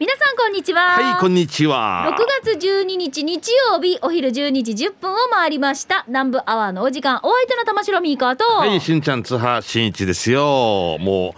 皆さんこんにちは。はい、こんにちは。6月12日日曜日お昼12時10分を回りました南部アワーのお時間お相手の玉城ミーカーと、はい、しんちゃん、津波しんいちですよ。も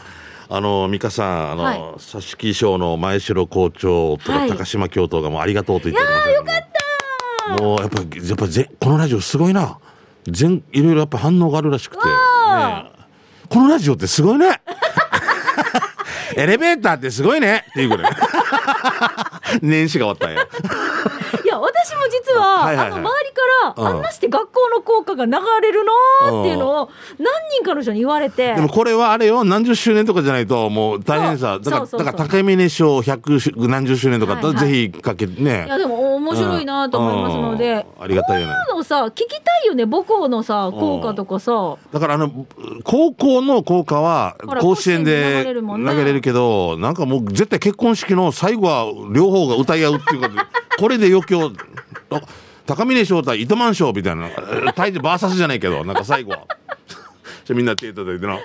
う、あの、美香さん、あの、はい佐敷賞の前城校長とはい高島教頭がもうありがとうと言ってますよかったもう、やっぱり、やっぱぜ、このラジオすごいな。全、いろいろやっぱ反応があるらしくて。わねこのラジオってすごいね。エレベーターってすごいねっていうぐらい。年始が終わったんや。いや私も実は、はいはいはいあの周りから、うんあんなして学校の校歌が流れるなーっていうのを何人かの人に言われてでもこれはあれよ、何十周年とかじゃないと、もう大変さ。だから、だから高峰賞100何十周年とかはいはいぜひかけてね。いやでも面白いなと思いますので、うん。ありがたいよね。あのさ聞きたいよね母校のさ校歌とかさ、だからあの、高校の校歌は甲子園で投げれるけど、なんかもう絶対結婚式の最後は両方が歌い合うっていうことで、これで余興、あ高峰翔太、糸満賞みたいな、大抵バーサスじゃないけど、なんか最後は。じゃあみんな手いただいてな。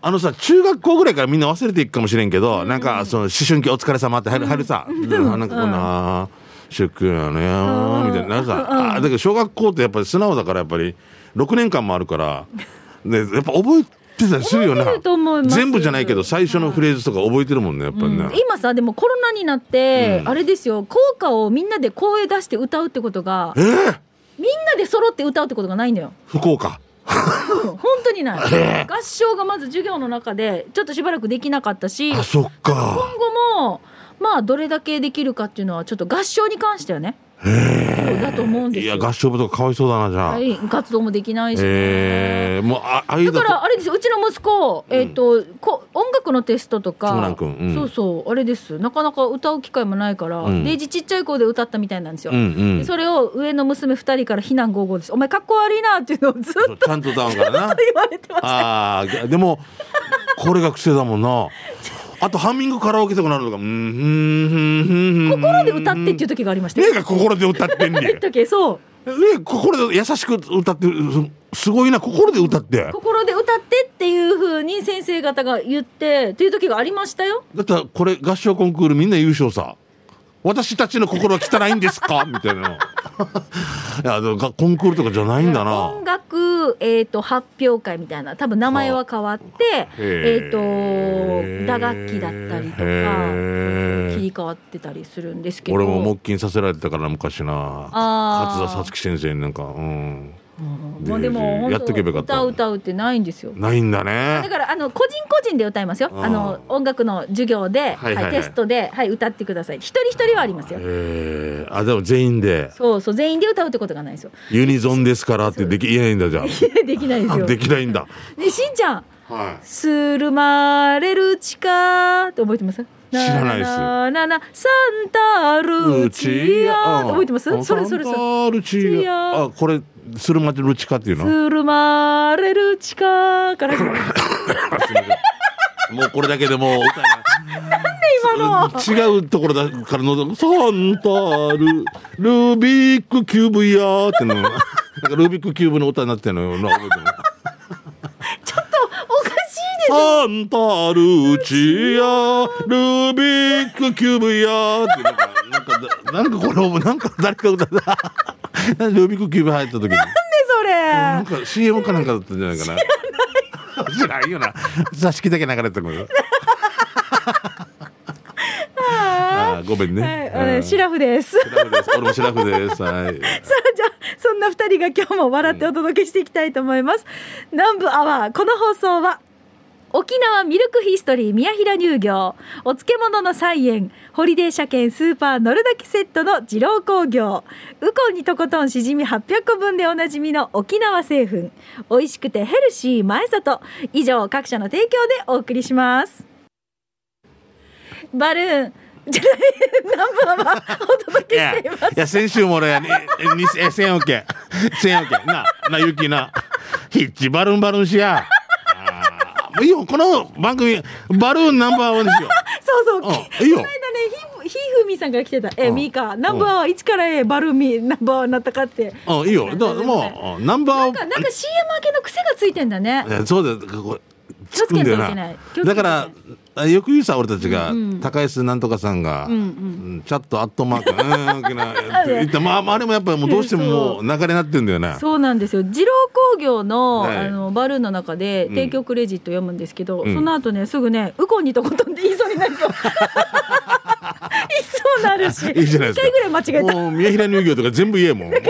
あのさ、中学校ぐらいからみんな忘れていくかもしれんけど、なんかその思春期お疲れ様って入る、入るさ、なんかこんな、祝福やねーみたいな、なんかさ、あだけど小学校ってやっぱり素直だからやっぱり6年間もあるから、ね、やっぱ覚えてたりするよな。全部じゃないけど最初のフレーズとか覚えてるもんねやっぱりね、今さでもコロナになって、うん。あれですよ。校歌をみんなで声出して歌うってことがえー、みんなで揃って歌うってことがないのよ。福岡。本当にない。合唱がまず授業の中でちょっとしばらくできなかったし今あそっか。後もまあどれだけできるかっていうのはちょっと合唱に関してはね。だと思うんですよ。いや合唱部とかかわいそうだなじゃあ、はい、活動もできないし、えー、もうあ間とだからあれですようちの息子、えっ、とこ音楽のテストとか。うん。そうそうあれです。なかなか歌う機会もないから、うん。デイジちっちゃい子で歌ったみたいなんですよ、うんうん。でそれを上の娘2人から非難合々です。お前かっこ悪いなっていうのをずっとちゃんと歌うんからな。言われてました。ああでもこれが癖だもんな あとハミングカラオケとかなるのがうんふんふん心で歌ってっていう時がありましたよ。ねえが心で歌ってんねん時そうね心で優しく歌ってすすごいな心で歌って。心で歌ってっていうふうに先生方が言ってっていう時がありましたよ。だってこれ合唱コンクールみんな優勝さ。私たちの心は汚いんですか？みたいないやでもがコンクールとかじゃないんだな。音楽、えー、と発表会みたいな多分名前は変わってえー、と打楽器だったりとか切り替わってたりするんですけど。俺も木琴させられてたから昔な。勝田さつき先生になんかうんまあでも本当やっとけばよかった。歌う歌うってないんですよ。ないんだだねからあの個人個人で歌いますよ。あの音楽の授業で、はいテストで、はい、歌ってください。一人一人はありますよ。えー、あでも全員で。そうそう全員で歌うってことがないですよ。ユニゾンですからってでき言えないんだじゃ できないですよ。あできないんだ。ねしんちゃん。はするまれるちかって覚えてます？知らないです。なななサンタルチア覚えてます？それそれそれ。サンタルチアあこれスルマルチカっていうの？するまれるちかから。もうこれだけでもう歌えない。今の？違うところだからのサンタルルービックキューブやーってのなんかルービックキューブの歌になってんのよな覚えてるちょっとおかしいですサンタルチアルービックキューブやーってなんかなんかなんかこれをなんか誰か歌ったルービックキューブ入った時に。ねそれ。なんか CM かなんかだったんじゃないかな。知らない。よな。座敷だけ流れてたことあー。ごめんね、はい、シラフです。俺もシラフです。はい。あじゃあそんな二人が今日も笑ってお届けしていきたいと思います。南部アワーこの放送は沖縄ミルクヒストリー宮平乳業お漬物の菜園ホリデー車検スーパー乗るだけセットの二郎工業。ウコンにとことんしじみ800個分でおなじみの沖縄製粉美味しくてヘルシー前里以上各社の提供でお送りします。バルーンじゃない南部アワーお届けしていますいや先週も俺え1000億円1000億円ななゆきな。ヒッチバルンバルンしや。いいよこの番組バルーンナンバーワンですよ そうそう。ういいよの間ね、ひ、ひふみさんから来てた。え、うんミーカー、ナンバーワン、からえ、バルーミー、ナンバーワンになったかって。うんいいよだもうナンバーなんか、なんか CM 明けの癖がついてんだね。そうだよこれつけないといけなだからあよく言うさ俺たちが、うん。うん高安なんとかさんが、うんうん。うんチャットアットマークうんって 言ってまあまああれもやっぱりもうどうしてももう流れになってんだよね。そうなんですよ。二郎工業の,、はい。あのバルーンの中でうん。提供クレジット読むんですけど、うん。その後ねすぐねウコンにとことんって言いそうになりそう。言 いそうなるし。いいじゃないですか。一回ぐらい間違えた。もう宮平乳業とか全部言えもうもう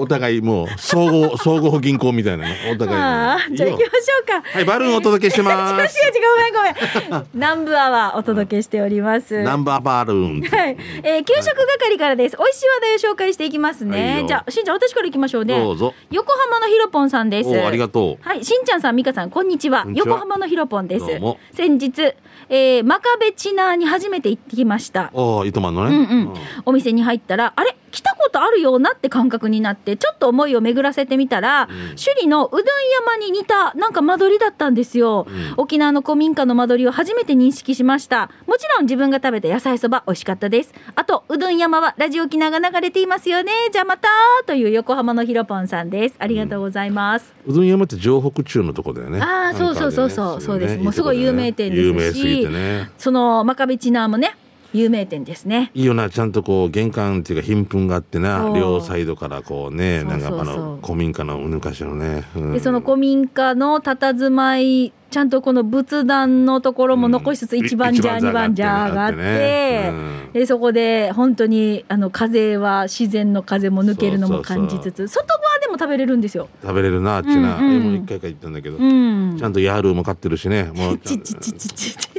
お互いもう総合 総合銀行みたいなねお互いああじゃあ行きましょうか。はいバルーンお届けしてます。違う違うごめんごめん。南部アワーお届けしております、ナンバーバルーン。はい、えー、給食係からです。美味しい話題を紹介していきますはいじゃあ、しんちゃん、私から行きましょうね。どうぞ。横浜のひろぽんさんです。おありがとう。はい、しんちゃんさん、みかさん、こんにちは。横浜のひろぽんです。どうも。先日、えー、マカベチナーに初めて行ってきました。おー糸満のね。うん。うん、お店に入ったら、あれ？来たことあるようなって感覚になって、ちょっと思いを巡らせてみたら、首里のうどん山に似た、なんか間取りだったんですよ。うん沖縄の古民家の間取りを初めて認識しました。もちろん自分が食べた野菜そば、美味しかったです。あと、うどん山はラジオ沖縄が流れていますよね。じゃあまたという横浜のひろぽんさんです。ありがとうございます。うどん山って城北中のとこだよねあーそうそうそうそうそうですねもうすごい有名店ですしねそのマカベチナーもね、有名店ですね。いいよなちゃんとこう玄関っていうか貧困があってな両サイドからこうねなんかあの古民家の昔のね、うん。でその古民家の佇まいちゃんとこの仏壇のところも残しつつうん。一番じゃ一番二番じじゃゃがあってでそこで本当にあの風は自然の風も抜けるのも感じつつ外側でも食べれるんですよ。食べれるなあっちな、うんうんえもう一回か行ったんだけど、うん。ちゃんとヤールも買ってるしね。もう。ちちちちち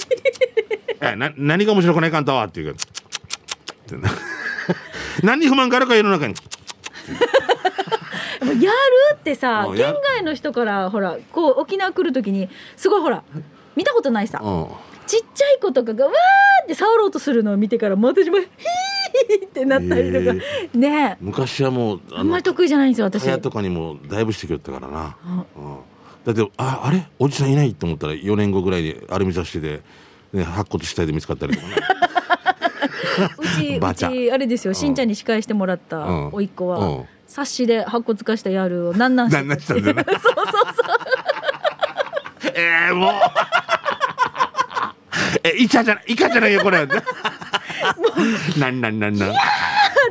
えな何が面白くないかんたわっていうか何に不満があるか世の中に。やるってさ県外の人からほらこう沖縄来る時にすごいほら見たことないさ。うん。ちっちゃい子とかがわーって触ろうとするのを見てから私も ヒーってなったりとか、ね。え昔はもうあんまり得意じゃないんですよ私。蚊帳とかにもだいぶしてきよったからな、うん、だってああれ？おじさんいない？と思ったら4年後ぐらいにアルミ雑誌で、ね、白骨死体で見つかったりとかね。うちう バチャ。ちあれですよしんちゃんに司会してもらったうん。甥っ子は、うん。冊子で白骨化したヤルをなんなんなんなんしたんだよね そうそうそう。えー、もうえイカじゃないイカじゃないよこれ。なんなんなんなん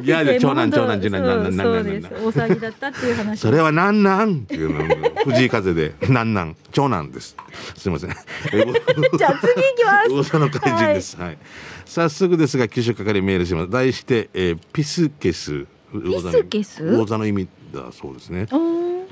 いやで長男長男次男なんなんなんそうなんなんです。大騒ぎだったっていう話。それはなんなん？っていうの藤井風でなんなん長男です。すいません。え じゃあ次行きます。噂の怪人です、はい。早速ですが九州係メールします。題して、えーピスケスピスケス？魚座の意味だそうですね。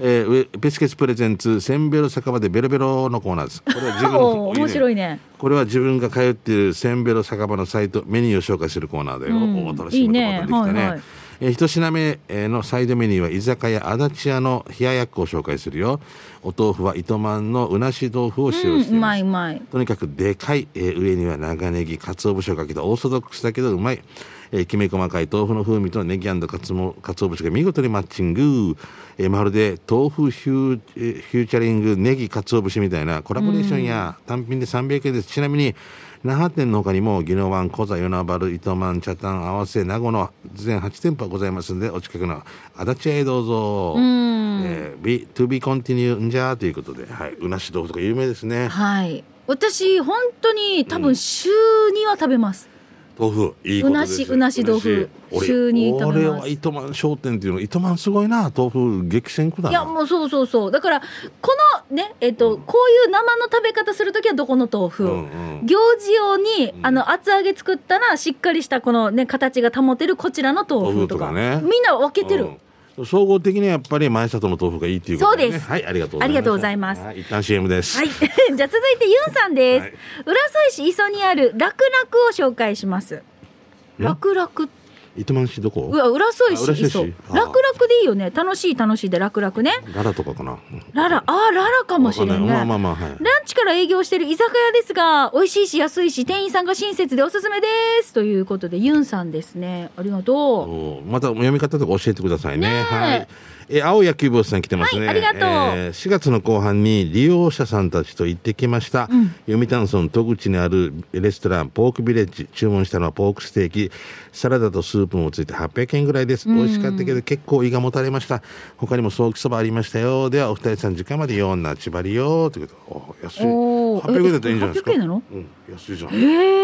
えー、ペスケスプレゼンツセンベロ酒場でベロベロのコーナーです。これは自分面白いいね。これは自分が通っているセンベロ酒場のサイトメニューを紹介するコーナーで、うん。お新しいことが出てきたね。いいね。はいはいえー一品目えーのサイドメニューは居酒屋足立屋の冷ややっこを紹介するよ。お豆腐は糸満のうなし豆腐を使用してうん、ういま、ますいうまい。とにかくでかい、えー上には長ネギ鰹節をかけたオーソドックスだけどうまい、えーきめ細かい豆腐の風味とネギかつも鰹節が見事にマッチング、えーまるで豆腐ヒュー,、えーフューチャリングネギ鰹節みたいなコラボレーションや単品で300円です。ちなみに那覇店の他にも宜野湾小座与那原糸満茶炭合わせ名護の全8店舗ございますのでお近くの足立屋へどうぞ、うん。えー、be, to be continue んじゃーということで、はい、うなし豆腐とか有名ですね。はい。私本当に多分週には食べます、豆腐いいことです。うなしうなし豆腐俺週に食べます俺は糸満商店っていうの糸満すごいな豆腐激戦区だな。いやもうそうそうそう。だからこのねえっと、こういう生の食べ方する時はどこの豆腐、うんうん。行事用に、あの厚揚げ作ったらしっかりしたこのね形が保てるこちらの豆腐とか。豆腐とかね。みんな分けてる、うん総合的にはやっぱり前里の豆腐がいいっていうことで、ね、そうですはいありがとうありがとうございますはい、一旦 CM ですはい。じゃあ続いてユンさんです。はい浦添市磯にある楽々を紹介します。楽々。糸満市どこ？うわ、浦添市磯。あ楽々でいいよね。楽しい楽しいで楽々ね。ララとかかな？ララ、あーララかもしれんね。わかまあまあまあはいランチから営業してる居酒屋ですが、美味しいし安いし、店員さんが親切でおすすめです。ということで、ユンさんですね。ありがとおまた読み方とか教えてくださいね。はい。えー青野球部さん来てますね、はいありがとう。えー4月の後半に利用者さんたちと行ってきました、読谷村戸口にあるレストランポークビレッジ。注文したのはポークステーキ。サラダとスープもついて800円ぐらいです、美味しかったけど結構胃がもたれました。他にもソーキそばありましたよ。ではお二人さん時間までよんなちばりよということでお安い。おー。800円だったらいいんじゃないですか？え800円なの？うん安いじゃん。へえポここあ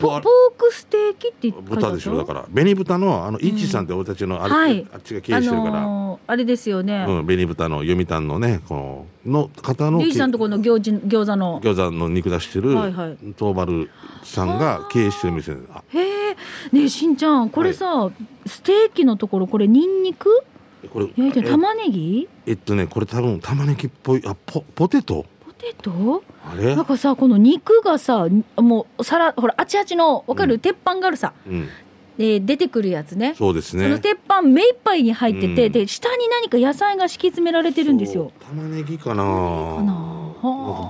ポークステーキって言って豚でしょ？だから紅豚のあのイーチさんって俺たちのあれ、はい。あっちが経営してるから、あのーあれですよね、うん、紅豚の読谷のねこのの方のリュウジさんとこの餃子餃子の。餃子の肉出してるはいはい。東丸さんが経営してる店。へえねえしんちゃんこれさ、ステーキのところこれニンニク？これえ玉ねぎ？えっとねこれ多分玉ねぎっぽいあポポテト？ポテト？あれ？なんかさこの肉がさもうさらほらあちあちのわかる、うん。鉄板があるさ、うん。で出てくるやつね。そうですそのね鉄板目いっぱいに入ってて、うん。で下に何か野菜が敷き詰められてるんですよ。玉ねぎかな。かな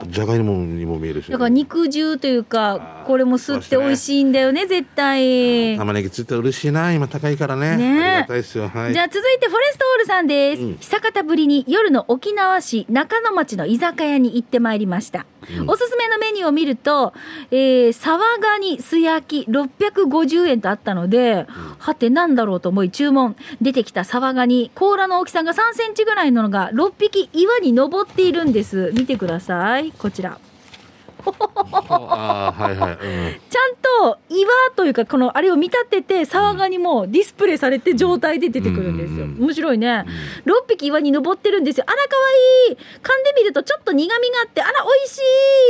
じゃがいもにも見えるしだから肉汁というかこれも吸って美味しいんだよね絶対。玉ねぎついたら嬉しいな今高いからね。ね。ありがたいですよ。はい。じゃあ続いてフォレストオールさんです、うん。久方ぶりに夜の沖縄市中野町の居酒屋に行ってまいりました、うん。おすすめのメニューを見ると、えー、サワガニ素焼き650円とあったので、はてなんだろうと思い注文。出てきたサワガニ甲羅の大きさが3センチぐらいのが6匹岩に登っているんです。見てくださいこちら。はいはい、うんちゃんと岩というかこのあれを見立ててサワガニもディスプレイされて状態で出てくるんですよ。うん。面白いね。6匹岩に登ってるんですよ。あらかわい。い噛んでみるとちょっと苦みがあってあら美味し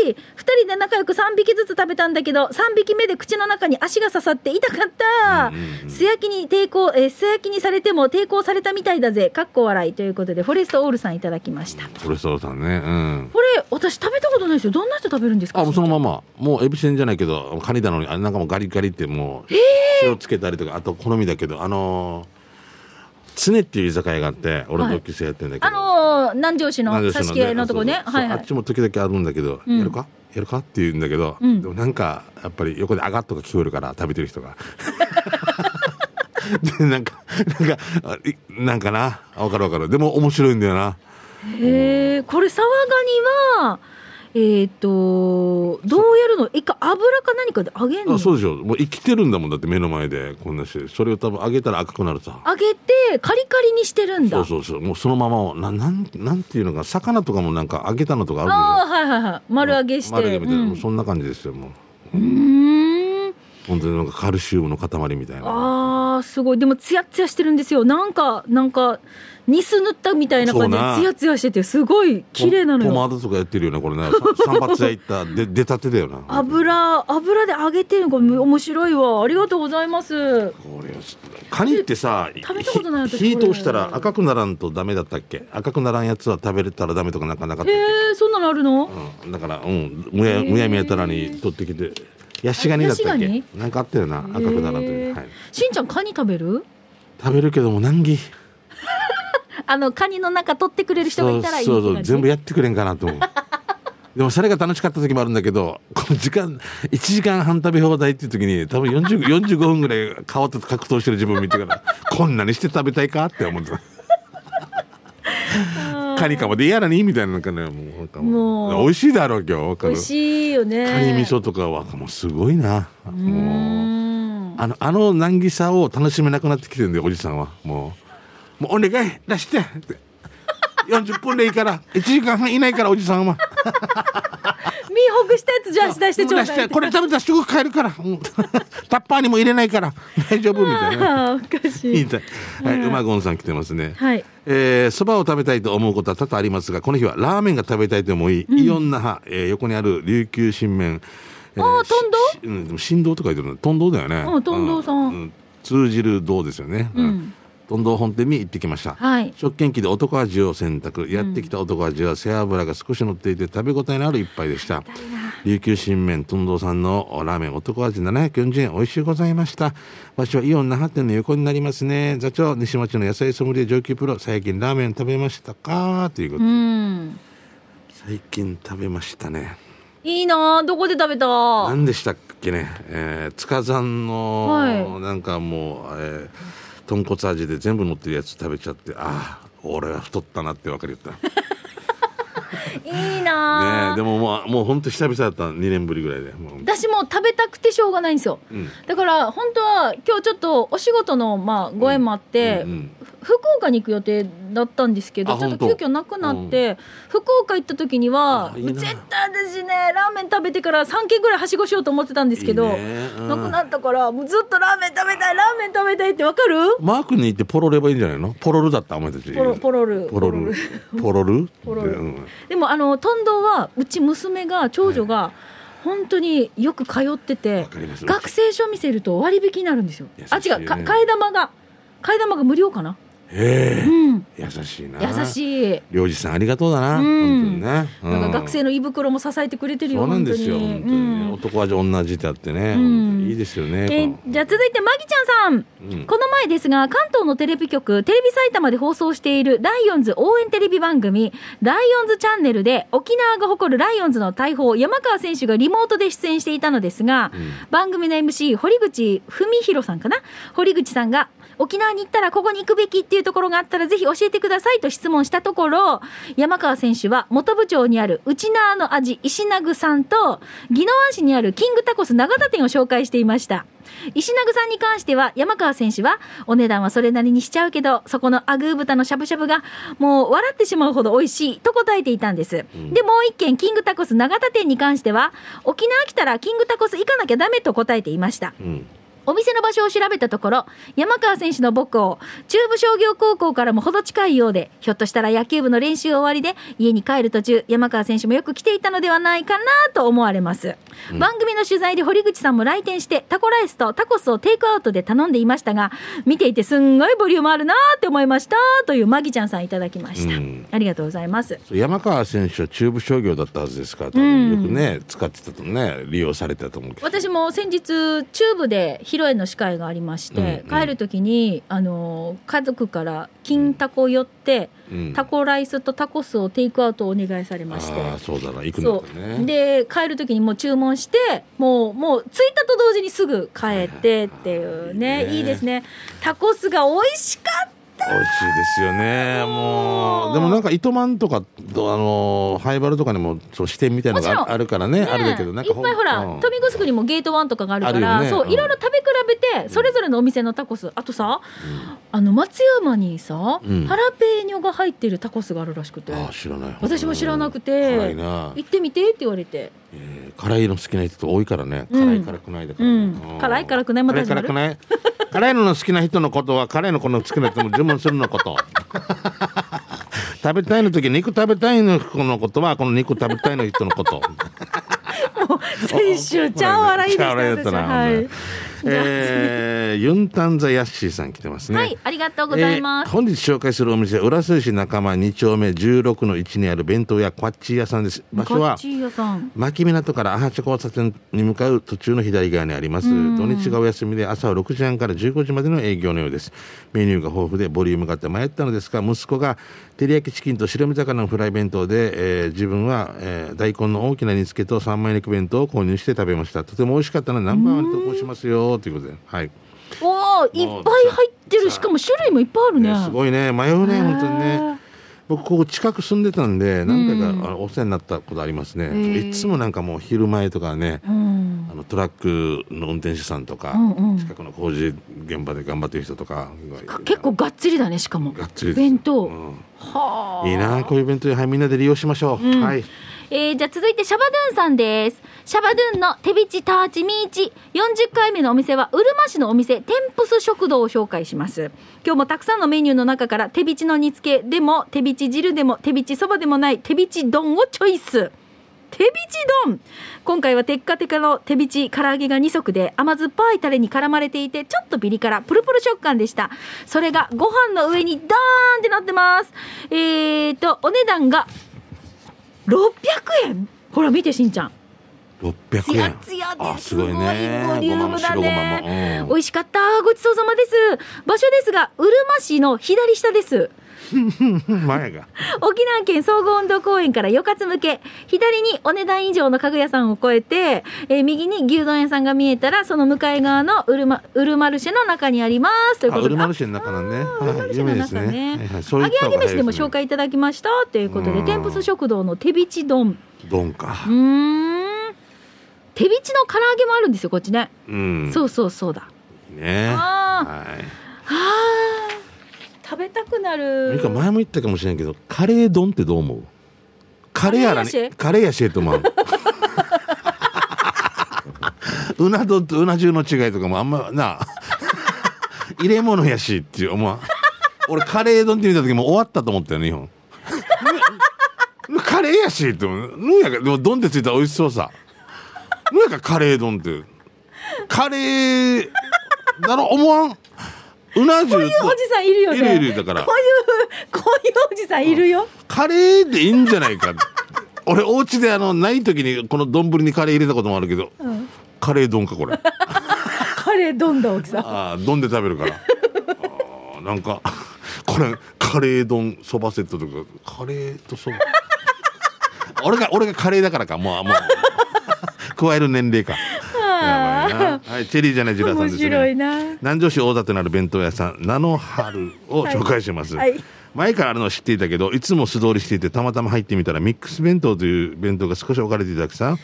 い。2人で仲良く3匹ずつ食べたんだけど3匹目で口の中に足が刺さって痛かった。うんうんうん。素焼きに抵抗、えー素焼きにされても抵抗されたみたいだぜ。かっこ笑い。ということでフォレストオールさんいただきました。これそうさんね。うん。これ私食べたことないですよ。どんな人食べるんですか？あもうそのまま。もうエビせんじゃないけどカニだのにあれなんかもうガリガリってもう塩つけたりとかあと好みだけどあのー、常っていう居酒屋があって俺の同級生やってるんだけど、あのー南城市の挿し系のとこね？あっちも時々あるんだけど、うん。やるか？やるか？って言うんだけど、うん。でもなんかやっぱり横で「あがっ」とか聞こえるから食べてる人が。でなんかなんかなんかな？わかるわかる。でも面白いんだよな。へえこれサワガニはえっ、とどうやるの？一回油か何かで揚げんの？あそうでしょもう生きてるんだもんだって目の前でこんなしてそれを多分揚げたら赤くなるさ。揚げてカリカリにしてるんだ。そうそうそう。もうそのままをななんなんていうのか魚とかもなんか揚げたのとかあるああはいはいはい。丸揚げして。丸揚げみたいな、うん。そんな感じですよもう。うーん。本当になんかカルシウムの塊みたいな。あーすごい。でもツヤツヤしてるんですよ。なんかなんかニス塗ったみたいな感じでツヤツヤしててすごい綺麗なのよ。ポマードとかやってるよねこれね。さ散髪屋行った で出たてだよな。油油で揚げてるのが面白いわ。ありがとうございます。これカニってさ食べたことない私火通したら赤くならんとダメだったっけ？赤くならんやつは食べれたらダメとかなんかなかったっへえそんなのあるの？け、うん、だからうん。むやむやみやたらに取ってきてヤシガニだったっけ？なんかあったよな赤くならんという、はい、しんちゃんカニ食べる？食べるけども難儀。あのカニの中取ってくれる人がいたらいいそうそう全部やってくれんかなと思う。でもそれが楽しかった時もあるんだけどこの時間1時間半食べ放題っていう時に多分40 45分ぐらい顔と格闘してる自分見てからこんなにして食べたいか？って思って カニかも。で嫌なにみたいななんかねもうも。う。美味しいだろう今日。美味しいよね。カニ味噌とかはもうすごいな。う。もうあのあの難儀さを楽しめなくなってきてるんだよおじさんは。もうもうお願い出して。って40分でいいから1時間半いないからおじさんは。身 ほぐしたやつじゃあ出してちょうだいて。これ食べたらすぐ帰るから、うん。タッパーにも入れないから。大丈夫みたいな。おかしい。はい馬ゴンさん来てますね。はい。えーそばを食べたいと思うことは多々ありますがこの日はラーメンが食べたいと思い、イオン那覇、えー横にある琉球新麺、えあートンド？しうん、でも振動とか言ってるの。トンドだよね。うんトンドさん。う通じる道ですよね、うんトンド本店に行ってきました。はい。食券機で男味を選択。やってきた男味は背脂が少し乗っていて食べ応えのある一杯でした。琉球新麺トンドさんのラーメン男味740円美味しゅうございました。場所はイオン那覇店の横になりますね。座長西町の野菜ソムリエ上級プロ最近ラーメン食べましたか？ということ。最近食べましたね。いいな。あどこで食べた？何でしたっけね、えー、塚山の、はい。なんかもう、えー、豚骨味で全部乗ってるやつ食べちゃってああ俺は太ったなって分かる言った いいねなあ。えでももうもう本当久々だった2年ぶりぐらいで。私も食べたくてしょうがないんですよ。うん。だから本当は今日ちょっとお仕事のまあご縁もあって、うんうん福岡に行く予定だったんですけどあちょっと急遽なくなって、福岡行った時には絶対私ねラーメン食べてから3軒ぐらいはしごしようと思ってたんですけどいいね。うん。なくなったからもうずっとラーメン食べたいラーメン食べたいってわかる？マークに行ってポロればいいんじゃないの？ポロルだったお前たち。ポロポロルポロルポロルポロルうん。でもあのトンドはうち娘が長女が本当によく通ってて学生証見せると割引になるんですよ。あね。違う。か替え玉が替え玉が無料かな？へえ。うん。優しいな。優しい。領事さんありがとうだな、うん。本当にね、うなんか学生の胃袋も支えてくれてるよそうなんですよ。本当に。うん。男は女字ってあってね、うん。いいですよね、えーじゃあ続いてマギちゃんさん、うん。この前ですが関東のテレビ局テレビ埼玉で放送しているライオンズ応援テレビ番組ライオンズチャンネルで沖縄が誇るライオンズの大砲山川選手がリモートで出演していたのですが、番組の MC 堀口文弘さんかな？堀口さんが沖縄に行ったらここに行くべきっていうところがあったらぜひ教えてくださいと質問したところ山川選手は元部長にある内縄の味石名さんと宜野湾市にあるキングタコス長田店を紹介していました。石名さんに関しては山川選手はお値段はそれなりにしちゃうけどそこのアグー豚のしゃぶしゃぶがもう笑ってしまうほど美味しいと答えていたんです、でもう一件キングタコス長田店に関しては沖縄来たらキングタコス行かなきゃダメと答えていました。うんお店の場所を調べたところ、山川選手の母校、中部商業高校からもほど近いようで、ひょっとしたら野球部の練習終わりで、家に帰る途中、山川選手もよく来ていたのではないかなと思われます。番組の取材で堀口さんも来店して、タコライスとタコスをテイクアウトで頼んでいましたが、見ていてすんごいボリュームあるなって思いました。というマギちゃんさんいただきました。うんありがとうございます。山川選手は中部商業だったはずですからよくね、使ってたとね利用されてたと思うけど私も先日チューブで披露宴の司会がありまして、うんうん。帰る時にあの家族から金タコ寄って、うん。タコライスとタコスをテイクアウトをお願いされまして。そうだな。行くんだねう。で帰る時にもう注文してもうもう着いたと同時にすぐ帰ってっていうね、はいはいい。いですね。タコスが美味しかった美味しいですよねもう。でもなんか糸満とかとあの灰原とかにもそう支店みたいなのがああるからねねあれだけどなんかいっぱいほらうん。富城にもゲートワンとかがあるからねそううん。いろいろ食べ比べてそれぞれのお店のタコス。あとさ、あの松山にさ、うん。ハラペーニョが入ってるタコスがあるらしくて。ああ知らない。私も知らなくて辛いな、行ってみてって言われて。えー辛いの好きな人多いからね。うん。辛い辛くないだから、うん。辛い辛くないまた辛い辛くない？辛いのの好きな人のことは辛いのこの好きな人も注文するのこと。食べたいの時肉食べたいの子のことはこの肉食べたいの人のこと。先週ちゃん笑いでした私はいえー、ユンタンザヤッシーさん来てますね。はいありがとうございます、えー本日紹介するお店は浦添市仲間2丁目16の1にある弁当屋こっち屋さんです。場所は牧港からアハチョ交差点に向かう途中の左側にあります。うん。土日がお休みで朝は6時半から15時までの営業のようです。メニューが豊富でボリュームがあって迷ったのですが息子が照り焼きチキンと白身魚のフライ弁当で、えー自分は、えー大根の大きな煮付けと三枚肉弁当を購入して食べました。とても美味しかったのでナンバーワンに投稿しますよということではい。おおいっぱい入ってるしかも種類もいっぱいあるね。ねすごいね。迷うね本当にね。僕ここ近く住んでたんで何回か、お世話になったことありますね。ー。いつもなんかもう昼前とかねうん。あのトラックの運転手さんとか、うんうん。近くの工事現場で頑張ってる人とか結構がっつりだねしかも。がっつり弁当、うん。はあ。いいなこういう弁当はいみんなで利用しましょう、うん。はいえー、じゃあ続いてシャバドゥンさんです。シャバドゥンの手びちターチミーチ。40回目のお店は、うるま市のお店、テンプス食堂を紹介します。今日もたくさんのメニューの中から、手びちの煮付けでも、手びち汁でも、手びちそばでもない、手びち丼をチョイス。手びち丼今回はテッカテカの手びち唐揚げが2足で甘酸っぱいタレに絡まれていてちょっとピリ辛プルプル食感でしたそれがご飯の上にドーンってなってますえーとお値段が600円？ほら見てしんちゃん。600ツヤ円ツです。ごいボすごいねリュームだね。もうん。美味しかった。ごちそうさまです。場所ですがうるま市の左下です。前が。沖縄県総合運動公園からよかつ向け。左にお値段以上の家具屋さんを越えて、えー右に牛丼屋さんが見えたらその向かい側のウルマウルマルシェの中にあります。ということで。あウルマルシェの中なんね。あーウルマルシェの中ね。はいはい。揚げ揚げ飯でも紹介いただきました。ということでうん。天ぷす食堂の手びち丼ドンか。うーん手びちの唐揚げもあるんですよこっちね、うん。そうそうそうだ。いいね。あー。はい。はあ食べたくなる。ミカ前も言ったかもしれんけどカレー丼ってどう思う？カレーやらねカレーやし。えと思う うな丼とうな重の違いとかもあんまな入れ物やしっていう思う俺カレー丼って見た時もう終わったと思ったよね日本。カレーやしって思う。やかでも丼ってついたら美味しそうさなんやかカレー丼って。カレーだろ？思わん？うな重と。こういうおじさんいるよね。いるいるだから。こういうこういうおじさんいるよ、カレーでいいんじゃないか。俺お家であのない時にこの丼にカレー入れたこともあるけど。うん。カレー丼かこれ。カレー丼だ大きさん。ああ丼で食べるから。なんかこれカレー丼そばセットとか。カレーとそば。俺が俺がカレーだからか。もうもう加える年齢か。はいチェリーじゃないジュラさん面ですね。白いな。南城市大館のある弁当屋さん菜の春を紹介します、はい前からあるのは知っていたけどいつも素通りしていてたまたま入ってみたらミックス弁当という弁当が少し置かれていたわけさ、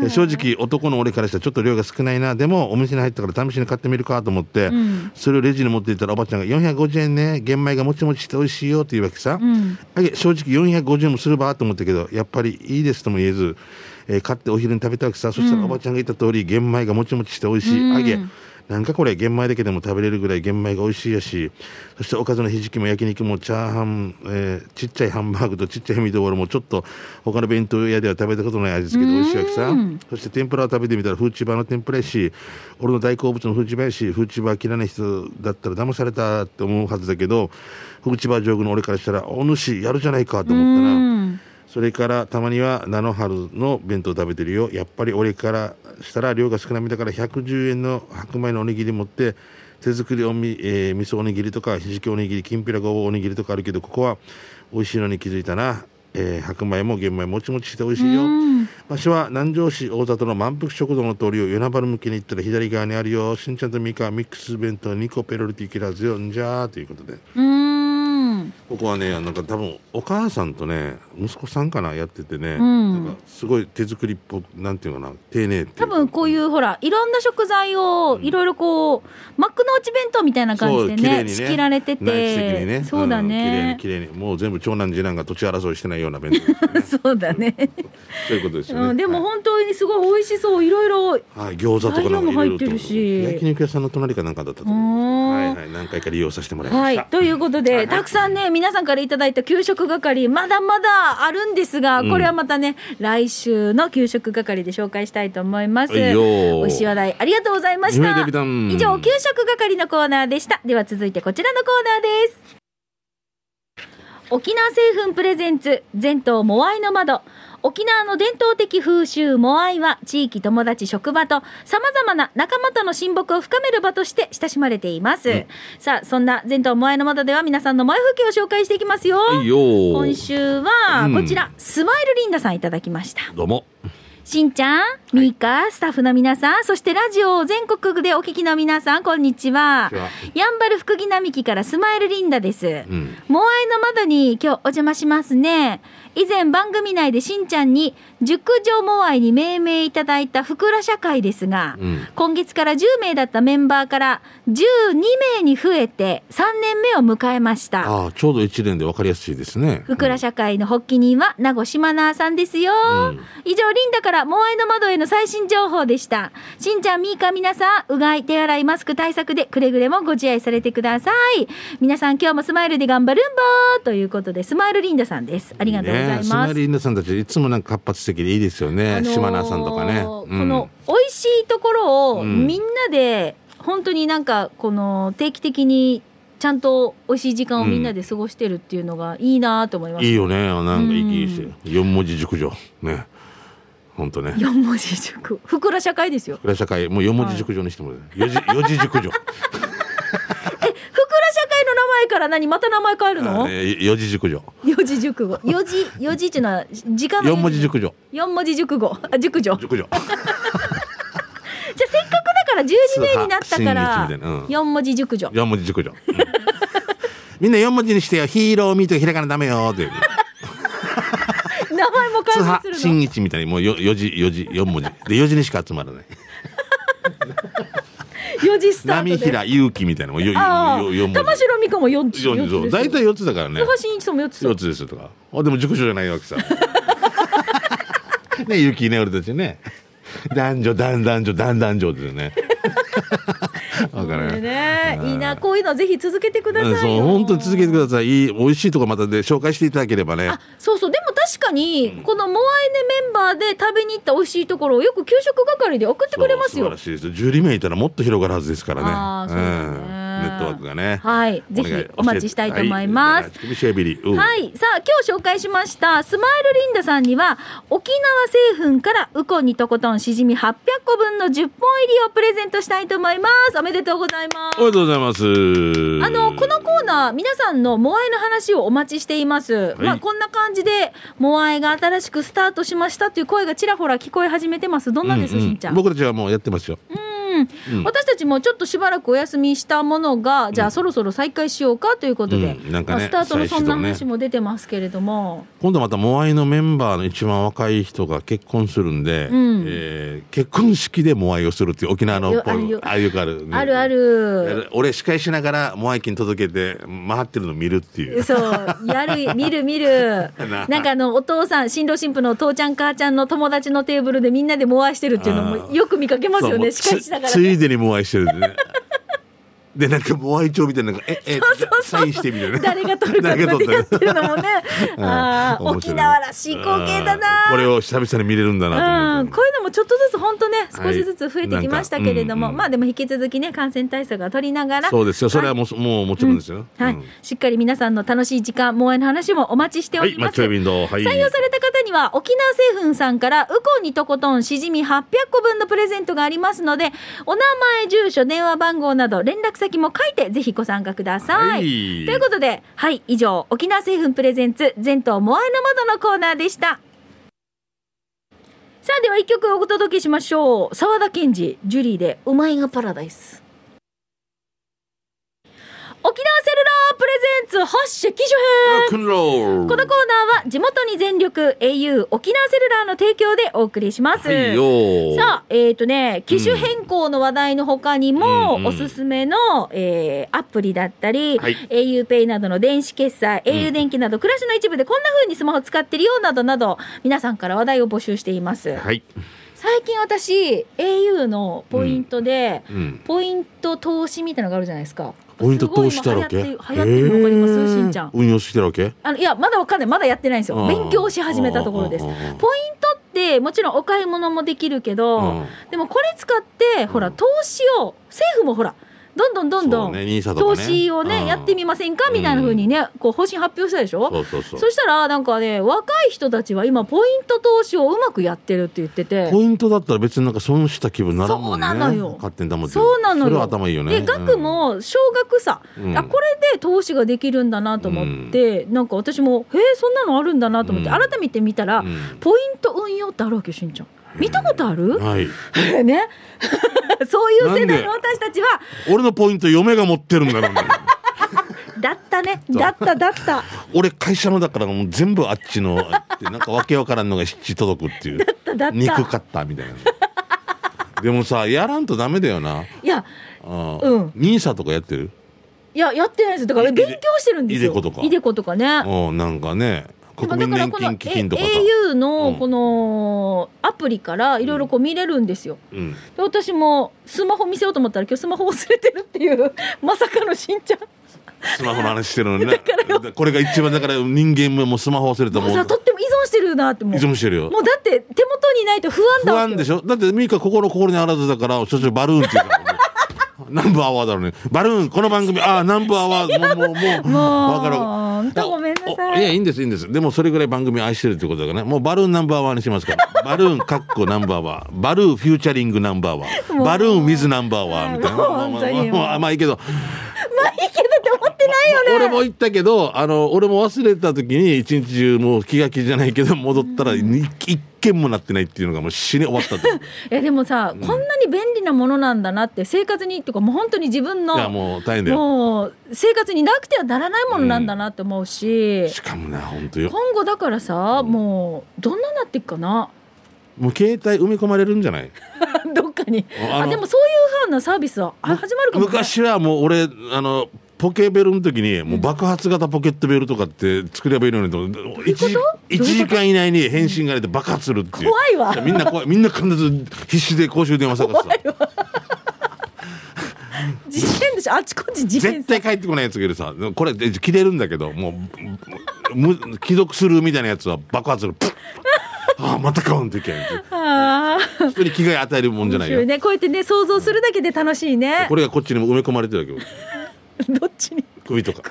で正直男の俺からしたらちょっと量が少ないな。でもお店に入ったから試しに買ってみるかと思って、ん。それをレジに持っていったらおばちゃんが450円ね玄米がもちもちして美味しいよって言うわけさ、うん。正直450円もするばと思ったけどやっぱりいいですとも言えず、えー買ってお昼に食べたわけさそしたらおばちゃんが言った通り玄米がもちもちして美味しい、うん。あげ。なんかこれ玄米だけでも食べれるぐらい玄米が美味しいやし。そしておかずのひじきも焼肉もチャーハン、えーちっちゃいハンバーグとちっちゃいミートボールもちょっと他の弁当屋では食べたことない味付けで美味しいわけさ。うんそして天ぷらを食べてみたらフーチバーの天ぷらやし俺の大好物のフーチバーやしフーチバー嫌いな人だったら騙されたって思うはずだけどフーチバー上手の俺からしたらお主やるじゃないかと思ったな。うんそれからたまには菜の春の弁当食べてるよ。やっぱり俺からしたら量が少なめだから110円の白米のおにぎり持って手作りおみ、えー味噌おにぎりとかひじきおにぎりきんぴらごぼうおにぎりとかあるけどここは美味しいのに気づいたな、えー白米も玄米もちもちして美味しいよ、うん。場所は南城市大里の満腹食堂の通りを与那原向けに行ったら左側にあるよ。しんちゃんとミカミックス弁当2個ペロリティ切らずよ。んじゃーということで。うんここはねなんか多分お母さんとね息子さんかなやっててね、ん。なんかすごい手作りっぽくなんていうのかな丁寧多分こういうほらいろんな食材をいろいろこう幕の内弁当みたいな感じでねね。仕切られて内地的にね。てそうだんね綺麗に綺麗に。もう全部長男次男が土地争いしてないような弁当。ね そうだね。そういうことですよね、うんでもはい。本当にすごい美味しそう。いろいろ。はい、餃子とかも入ってるし。焼肉屋さんの隣かなんかだったと思ううん。はいはい。何回か利用させてもらいました、はい、ということで、はい。たくさんね、皆さんからいただいた給食係、まだまだあるんですが、うんこれはまたね、来週の給食係で紹介したいと思います。はいしい話題、ありがとうございました。以上、給食係のコーナーでした。では続いてこちらのコーナーです。沖縄製粉プレゼンツ、全島モアイの窓。沖縄の伝統的風習モアイは地域友達職場と様々な仲間との親睦を深める場として親しまれています、うん。さあそんな全島モアイの窓では皆さんの萌え風景を紹介していきますよ、今週はうん。こちら、スマイルリンダさんいただきました。どうもしんちゃん、みーか、スタッフの皆さん、そしてラジオを全国でお聞きの皆さん、こんにちは。やんばる福木並木からスマイルリンダです。うんモアイの窓に今日お邪魔しますね。以前番組内でしんちゃんに熟女モアイに命名いただいたふくら社会ですが、うん今月から10名だったメンバーから12名に増えて3年目を迎えました。ああちょうど一年で分かりやすいですね。ふくら社会の発起人は名護島奈さんですよ、うん。以上リンダからモアイの窓への最新情報でした。しんちゃんみーか皆さんうがい手洗いマスク対策でくれぐれもご自愛されてください。皆さん今日もスマイルで頑張るんぼーということでスマイルリンダさんです。ありがとうございます、ね。スマイルインダさんたちいつもなんか活発的でいいですよね、あのー島名さんとかね、この美味しいところをうん。みんなで本当になんかこの定期的にちゃんと美味しい時間をみんなで過ごしてるっていうのがいいなと思います、いいよね。なんか生き生きして。う四文字熟女。ね。本当ね。四文字熟。ふくら社会ですよ。裏社会。もう四文字熟女にしてもらう四字四字熟女。えふくら社会の名前から何？また名前変えるの？四字熟女。四字熟語。四字四字っていうのは時間の四文字熟女。四文字熟語。あ熟女。熟女。じゃあせっかくだから10時目になったから四文字熟女。四文字熟女、うん。みんな四文字にしてよ。ヒーローミーとひらがなダメよって名前も通改派名するの？新一みたいにもうよ四字四字四文字。で四字にしか集まらない。4時スター波トで。平勇気みたいな文あ玉字。城美香も4つ四字そう大体四つだからね。高橋真一さんも4つ四つですとか。あでも熟女じゃないわけさ。ね勇気ね俺たちね。男女男男女男男女ですよね わかこれるねい。いなこういうのぜひ続けてくださいそう本当に続けてください。いい美味しいとこまたで紹介していただければね。あそうそう。でも確かにこのモアイネメンバーで食べに行った美味しいところをよく給食係で送ってくれますよ。素晴らしいです。10名いたらもっと広がるはずですからね。あーそうだね。んネットワークがねはいぜひお待ちしたいと思いますはいはい。さあ、今日紹介しました、スマイルリンダさんには、沖縄製粉からウコンにとことんしじみ800個分の10本入りをプレゼントしたいと思います。おめでとうございます。おめでとうございますあの、このコーナー、皆さんのモアイの話をお待ちしています。まあ、こんな感じで、モアイが新しくスタートしましたという声がちらほら聞こえ始めてます。どんなんです、うんうんしんちゃん？僕たちはもうやってますようん私たちもちょっとしばらくお休みしたものが、じゃあそろそろ再開しようかということで、うん。なんかねまあスタートのそんな話も出てますけれども、今度またモアイのメンバーの一番若い人が結婚するんで、ん。えー結婚式でモアイをするっていう沖縄のよああよ。くある、ね。あるある。俺司会しながらモアイ金届けて回ってるの見るっていう。そう、やる、見る見る。ななんかあの、お父さん、新郎新婦の父ちゃん母ちゃんの友達のテーブルでみんなでモアイしてるっていうのもよく見かけますよね、司会しながらつ。いでにモアイしてるんでねでなんかモアイ帳みたいなのがええそうそうそう。サインしてみたいな誰が撮るか誰が撮っやってるのもね。うん。ああ、沖縄らしい光景だな。うん。これを久々に見れるんだなうん、こういうのもちょっとずつ本当ねはい。少しずつ増えてきましたけれども、なんかうん。うんまあでも引き続きね感染対策は取りながら。そうですよ。それはもう,、もうもちろんですよ、はい、うん。しっかり皆さんの楽しい時間萌えの話もお待ちしておはい。ります、はい。採用された方には沖縄製粉さんからウコンにとことんしじみ800個分のプレゼントがありますのでお名前住所電話番号など連絡先も書いてぜひご参加ください、はい。ということではい以上沖縄製粉プレゼンツ全島モアイの窓のコーナーでした。さあでは一曲お届けしましょう。沢田研二ジュリーで「うまいがパラダイス」沖縄セルラープレゼンツ発射機種編。このコーナーは地元に全力 au 沖縄セルラーの提供でお送りします。はいさあ、えっ、とね、機種変更の話題の他にも、うんうんおすすめの、えーアプリだったり、はい。auPay などの電子決済、ん。au 電気など暮らしの一部でこんな風にスマホ使ってるよなどなど、皆さんから話題を募集しています。はい、最近私、au のポイントで、うん、ポイント投資みたいなのがあるじゃないですか。ポイント投資してるわけ流行ってるの分かります、しんちゃん。運用してるわけあのいやまだわかんないまだやってないんですよ勉強し始めたところですポイントってもちろんお買い物もできるけど、でもこれ使ってほら投資を政府もほらどんどんどんどん、ね投資をね、うん。やってみませんか？みたいな風にねこう方針発表したでしょ？そしたらなんかね若い人たちは今ポイント投資をうまくやってるって言ってて。ポイントだったら別になんか損した気分にならんもんね。そうなのよ。勝手に保ってるそうなのよ。それは頭いいよね。で額も少額さ、うん。あこれで投資ができるんだなと思って、なんか私もえー、そんなのあるんだなと思って、うん。改めて見たら、うん。ポイント運用ってあるわけよしんちゃん見たことある、はい。ね。そういう世代の私たちは。俺のポイント嫁が持ってるんだろうね。だったね。だっただった。俺会社のだからもう全部あっちのってなんかわけわからんのが七届くっていう。だっただった。肉買ったみたいな。でもさやらんとダメだよな。いやあうん。ニーサとかやってる？いややってないです。だからい勉強してるんですよ。いでことか。いでことかね。うんなんかね国民年だからこの金基金とかさ。au のうん。このアプリからいろいろこう見れるんですよ、うん。で私もスマホ見せようと思ったら今日スマホ忘れてるっていう まさかのしんちゃん。スマホの話してるのにね。これが一番だから人間ももうスマホ忘れたらもう。もうさとっても依存してるなってもう。依存してるよ。もうだって手元にないと不安だ不安でしょ？だってミカ心心にあらずだからしょっちゅうバルーンって言うからね南部アワーだろうねバルーンこの番組ああ南部アワー もうもうもうもうわかる。本当ごめんなさい。おいやいいんですいいんです。でもそれぐらい番組愛してるってことだからね。もうバルーンナンバーワンにしますから。バルーンかっこナンバー。ワンバルーン featuring ナンバー。ワンバルーンウィズナンバーワンみたいな。まあまあまあまあいいけどまあいいけどって思ってないよね。俺も言ったけどあの俺も忘れた時に一日中もう気が気じゃないけど戻ったら一一件もなってないっていうのがもう死に終わったと えでもさ、こんなに便利なものなんだなって生活にとかもう本当に自分のいやもう大変だよ。もう生活になくてはならないものなんだなって思うし、しかもね本当よ。今後だからさ、もうどんななっていくかな？もう携帯埋め込まれるんじゃない？どっかに。あでもそういうふうなサービスはあ始まるかも、ね、昔はもう俺あのポケベルの時にもう爆発型ポケットベルとかって作ればいいのにと思って1時間以内に返信が出て爆発するっていう。怖いわ。やみんな怖いみんな必ず必死で公衆電話探してさ事件でしょあちこち事件絶対帰ってこないやつがいるさ。これで切れるんだけどもうむ既読するみたいなやつは爆発する。ああまた買うんといけないああ人に危害与えるもんじゃないよ。ね。こうやってね想像するだけで楽しいね。これがこっちにも埋め込まれてるわけよ どっちに？首とか。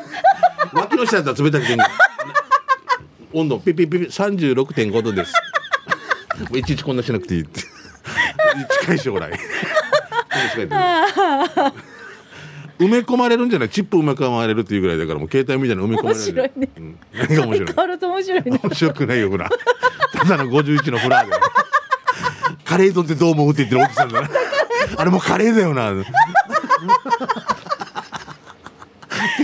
脇の下だったら冷たくて温度ピピピピ36.5度です。もういちいちこんなしなくていいって。近い将来埋め込まれるんじゃない？チップ埋め込まれるっていうぐらいだからもう携帯みたいなの埋め込まれる面白いね。うん、何が面白い。面白いね。面白くないよほら。ただの51のフラーで。カレー丼ってどう思うって言ってるおじさんだな。あれもうカレーだよな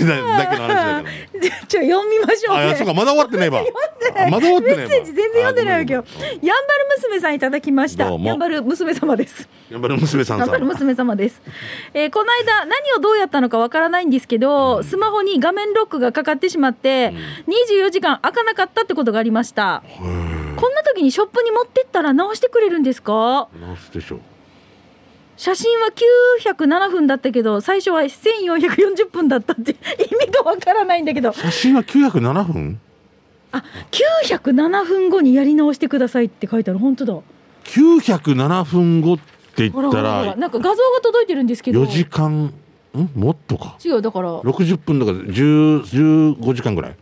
だだけの話だから ちょ読みましょうねそうか、まだ終わってないわ。あまだ終わってないわ。メッセージ全然読んでないわけよやんばる娘さんいただきました。やんばる娘様です。やっぱり娘さんやんばる。娘様です。えーこの間何をどうやったのかわからないんですけど、スマホに画面ロックがかかってしまって、24時間開かなかったってことがありました。こんな時にショップに持ってったら直してくれるんですか？直すでしょう。写真は907分だったけど、最初は1440分だったって意味がわからないんだけど、写真は907分？あ、907分後にやり直してくださいって書いてある。本当だ。?907 分後って言ったほらなんか画像が届いてるんですけど4時間、ん？もっとか。違うだから60分だから10 15時間ぐらい。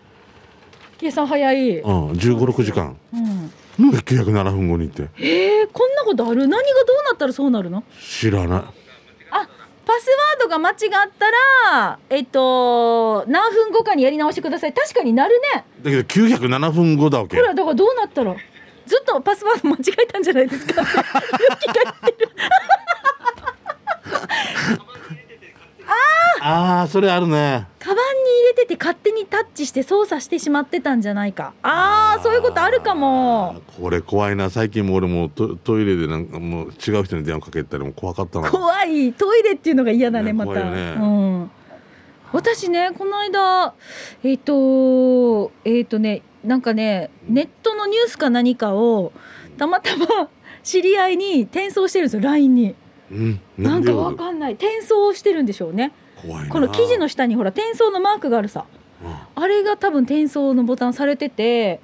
計算早い、うん、15、6時間。うん、なん。で907分後にって。えー、こんなことある？何がどうなったらそうなるの？知らない。あパスワードが間違ったらえっと何分後かにやり直してください。確かになるね。だけど907分後だわけ。ほ。らだからどうなったらずっとパスワード間違えたんじゃないですか？勇気が言ってるああ、それあるね。カバンに入れてて勝手にタッチして操作してしまってたんじゃないか。ああそういうことあるかも。これ怖いな。最近も俺もトトイレでなんかもう違う人に電話かけたりも怖かったな。怖い。トイレっていうのが嫌だねねまた、怖いよね。うん、私ねこの間えっ、とえっ、とねなんかねネットのニュースか何かをたまたま知り合いに転送してるんですよ LINE にうん。なんかでわかんない。転送してるんでしょうね。怖いな。この記事の下にほら転送のマークがあるさ。あれが多分転送のボタンされてて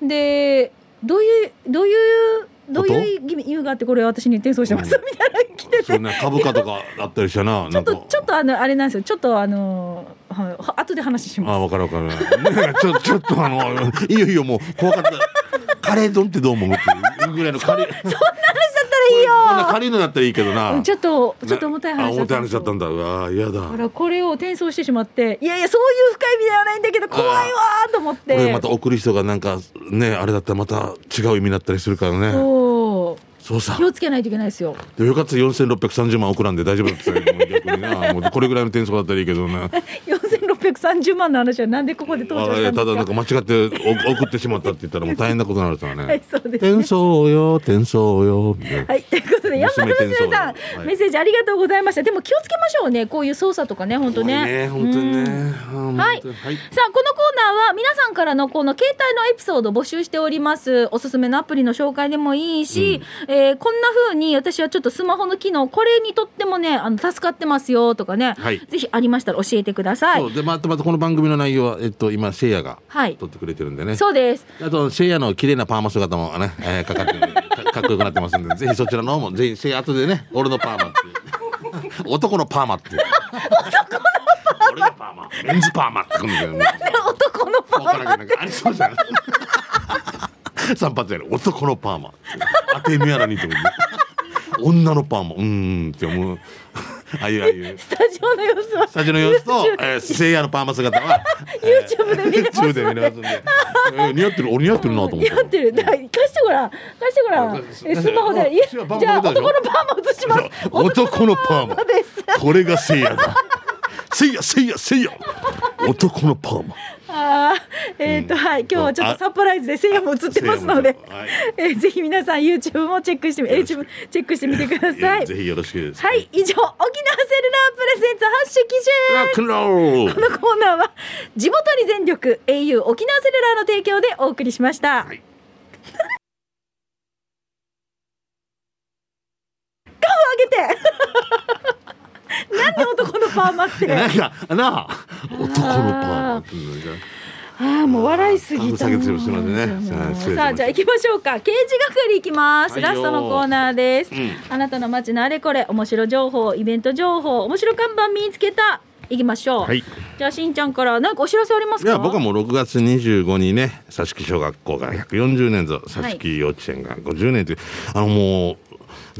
うん。でどういうどういうどういう意味があってこれ私に転送してます、みたいなの来てて。そんな株価とかあったりしたな。ちょっとちょっとあのあれなんですよ。ちょっとあのはい後で話しあ、まわかるわかる。ね ちょ、ちょっとあの、いいよいいよ、もう怖かった。カレー丼ってどう思う？っていうぐらいのカレー。そんな話いよこんな軽いのだったらいいけどな。ちょっとちょっと重たい話重たい話だったんだ。うわ嫌だ。これを転送してしまっていやいやそういう深い意味ではないんだけど怖いわと思って。また送る人がなんかねあれだったらまた違う意味だったりするからね。そう。さ。気をつけないといけないですよ。でよかった4630万送らんで大丈夫だったこれぐらいの転送だったらいいけどね。4 6 330万の話はなんでここで登場したんですか？ただなんか間違って 送ってしまったって言ったらもう 大変なことになるからね。はいそうですね。転送よ転送よはいということで山田娘さん、はい、メッセージありがとうございました。でも気をつけましょうねこういう操作とかね本当ね。ね本当ね、はい、はい、さあこのコーナーは皆さんからのこの携帯のエピソード募集しております。おすすめのアプリの紹介でもいいし、うん、えー、こんなふうに私はちょっとスマホの機能これにとってもねあの助かってますよとかね、はい、ぜひありましたら教えてください。でままたまたこの番組の内容はえっと今シェアがはい。撮ってくれてるんでね。そうです。あとシェアの綺麗なパーマ姿もね、えーかかってるかかっこよくなってますんで、ぜひそちらの方もぜひシェア後でね、俺のパーマっていう。男のパーマって男のパーマ。俺がパーマメンズパーマってくんだよね。なんかありそうじゃん散髪やる男のパーマ当てみやらにってこと女のパーマ。うーんって思うああいうああいうスタジオの様子は。スタジオの様子と、えー、聖夜のパーマ姿は YouTube で見れます。YouTube で見れますんで、えー似合ってる俺似合ってるなと思って。似合ってる。だから貸してごらん。貸してごらん。えスマホで。じゃあ男のパーマ映します。男のパーマ。です。これが聖夜だ。聖夜聖夜聖夜男のパーマあーえっ、と、はい今日はちょっとサプライズでせいやも映ってますので、えーぜひ皆さん YouTube もチェックしてみ YouTube チェックしてみてください。ぜひよろしくです。はい以上沖縄セルラープレゼンツ発種機種ラックンロール。このコーナーは地元に全力 au 沖縄セルラーの提供でお送りしました、はい。顔上げてなんで男のパーマって。なんかなあ男のパーマっていうのが。ああもう笑いすぎた。ね。さあじゃあ行きましょうか。刑事係行きます、ラストのコーナーです、うん。あなたの街のあれこれ面白情報イベント情報面白看板見つけた。行きましょう、はい。じゃあしんちゃんから何かお知らせありますか？いや僕はもう6月25にね佐敷小学校が140年ぞ佐敷幼稚園が50年という、あのもう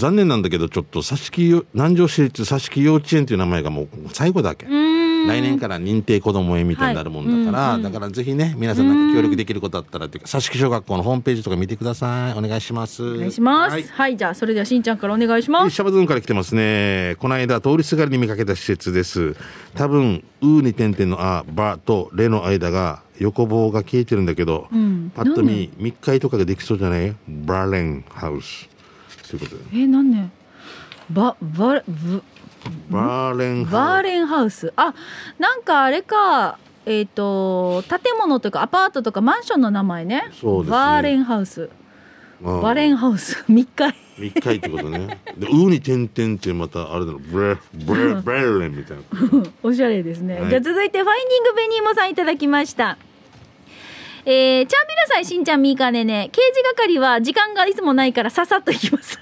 残念なんだけどちょっと佐敷よ南城市立佐敷幼稚園という名前がもう最後だけ。来年から認定こども園みたいになるもんだから、はいうんうん。だからぜひね皆さんなんか協力できることあったらっていうか佐敷小学校のホームページとか見てください。お願いします。お願いします。ははいい、じゃあそれではしんちゃんからお願いします。シャバズーンから来てますね。この間、通りすがりに見かけた施設です。多分、うに点々のあ、ばとれの間が、横棒が消えてるんだけど、ん。パッと見、密会とかができそうじゃない？バーレンハウス。ということで。えー、何年ババブバーレンンハウス。あなんかあれか。えっ、と建物とかアパートとかマンションの名前ね。そうですね。バーレンハウス。うんバレンハウス。密会密会ってことね。で、うに点々ってまた、あれだろ、ブレ、ブレ、ブレレンみたいな。おしゃれですね、はい。じゃあ続いてファインディングベニーモさんいただきましたえー、ちゃんびらさいしんちゃんみーかねね刑事係は時間がいつもないからささっといきます。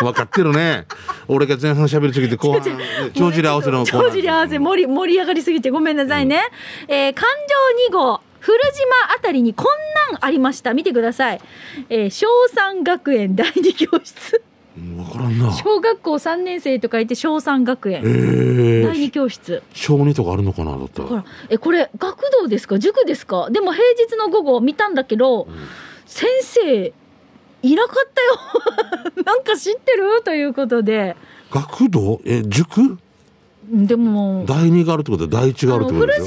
分かってるね。俺が前半喋りすぎて、後半、帳尻合わせのコーナー帳尻合わせ盛り盛り上がりすぎてごめんなさいね、えー環状2号古島あたりにこんなんありました。見てください、えー、小三学園第二教室。うん分からんな。小学校3年生と書いて小三学園、え第二教室。小児とかあるのかなだったら。えこれ学童ですか？塾ですか？でも平日の午後見たんだけど、先生いなかったよ。なんか知ってる？ということで。学童？え塾？でも。第二があるってことは第一があるってこと古島イン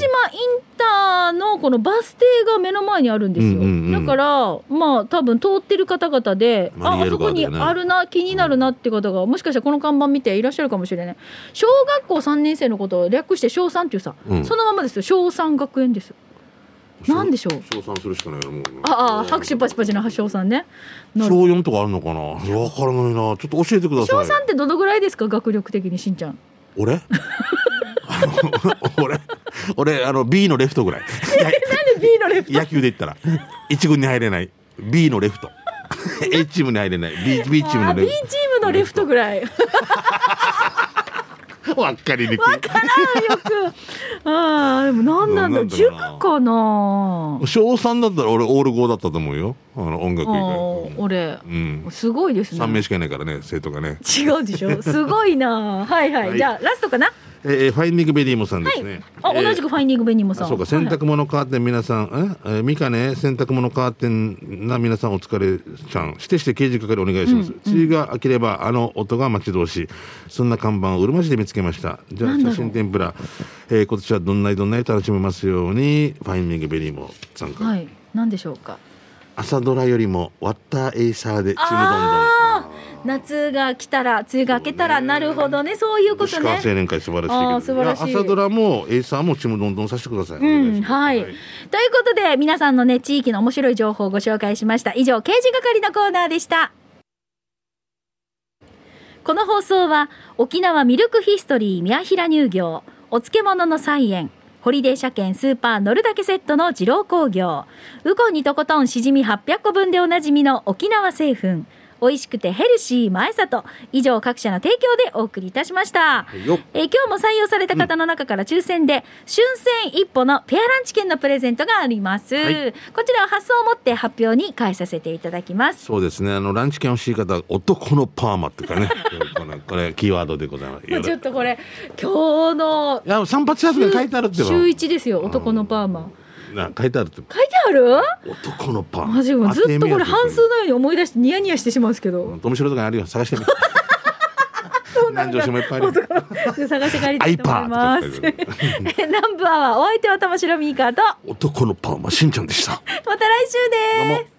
ターのこのバス停が目の前にあるんですよ、うんうんうん。だからまあ多分通ってる方々で、マリエルああそこにあるな気になるなって方がもしかしたらこの看板見ていらっしゃるかもしれない。小学校3年生のことを略して小3っていうさ、うん。そのままですよ。小3学園です。なんでしょう？小三するしかないよもう。ああ拍手パチパチの小3ね。小四とかあるのかな？わからないな。ちょっと教えてくだ小さい3ってどのぐらいですか？学力的にしんちゃん。俺？俺？俺あの B のレフトぐらい。や なんで B のレフト？野球で言ったら。一軍に入れない。B のレフト。A チームに入れない。B, B チームあの B レチームのレフトぐらい。フ トわっかりにくい。わからんよく。ああでも何なんだなんだろ塾かな。小三だったら俺オール5だったと思うよ。あの音楽以あ外ー俺うん。すごいですね。3名しかいないからね生徒がね。違うでしょ。すごいな。はいはい、はい。じゃあラストかな？えーファインディングベリーモさんですね、あ同じくファインディングベニーモさん、あそうか。洗濯物カーテン皆さんえ？えーミカね洗濯物カーテンな皆さんお疲れちゃん。してして刑事係お願いします、梅雨が明ければあの音が待ち遠しい。そんな看板をうるま市で見つけました。じゃあ写真天ぷら、えー今年はどんないどんない楽しめますようにファインディングベリーモさんから、はい。何でしょうか？朝ドラよりもワッターエイサーでちむどんどんあ夏が来たら梅雨が明けたら、なるほどね。そういうことね。青年会素晴らしい朝ドラもエイサーもちむどんどんさせてください、おうん願します。はい、ということで皆さんのね地域の面白い情報をご紹介しました。以上掲示係のコーナーでした。この放送は沖縄ミルクヒストリー宮平乳業お漬物の菜園ホリデー車検スーパー乗るだけセットの二郎工業ウコンにとことんしじみ800個分でおなじみの沖縄製粉美味しくてヘルシー前里。以上各社の提供でお送りいたしました、えー今日も採用された方の中から抽選で、春戦一歩のペアランチ券のプレゼントがあります、はい。こちらは発送をもって発表に返させていただきます。そうですね。あのランチ券欲しい方男のパーマっていうかね。これこれキーワードでございます。も うちょっとこれ今日のいや散髪シャツが書いてあるってば。週一ですよ。男のパーマな書いてあるって。書いてある？男のパーママジかずっとこれ半数のように思い出してニヤニヤしてしまうんですけど。面白いとかあるよ。探してみ。南城市もいっぱいある探して帰りたいと思いますアイパーって書いて南部アワーお相手は玉城ミーカーと。男のパーマしんちゃんでした。また来週です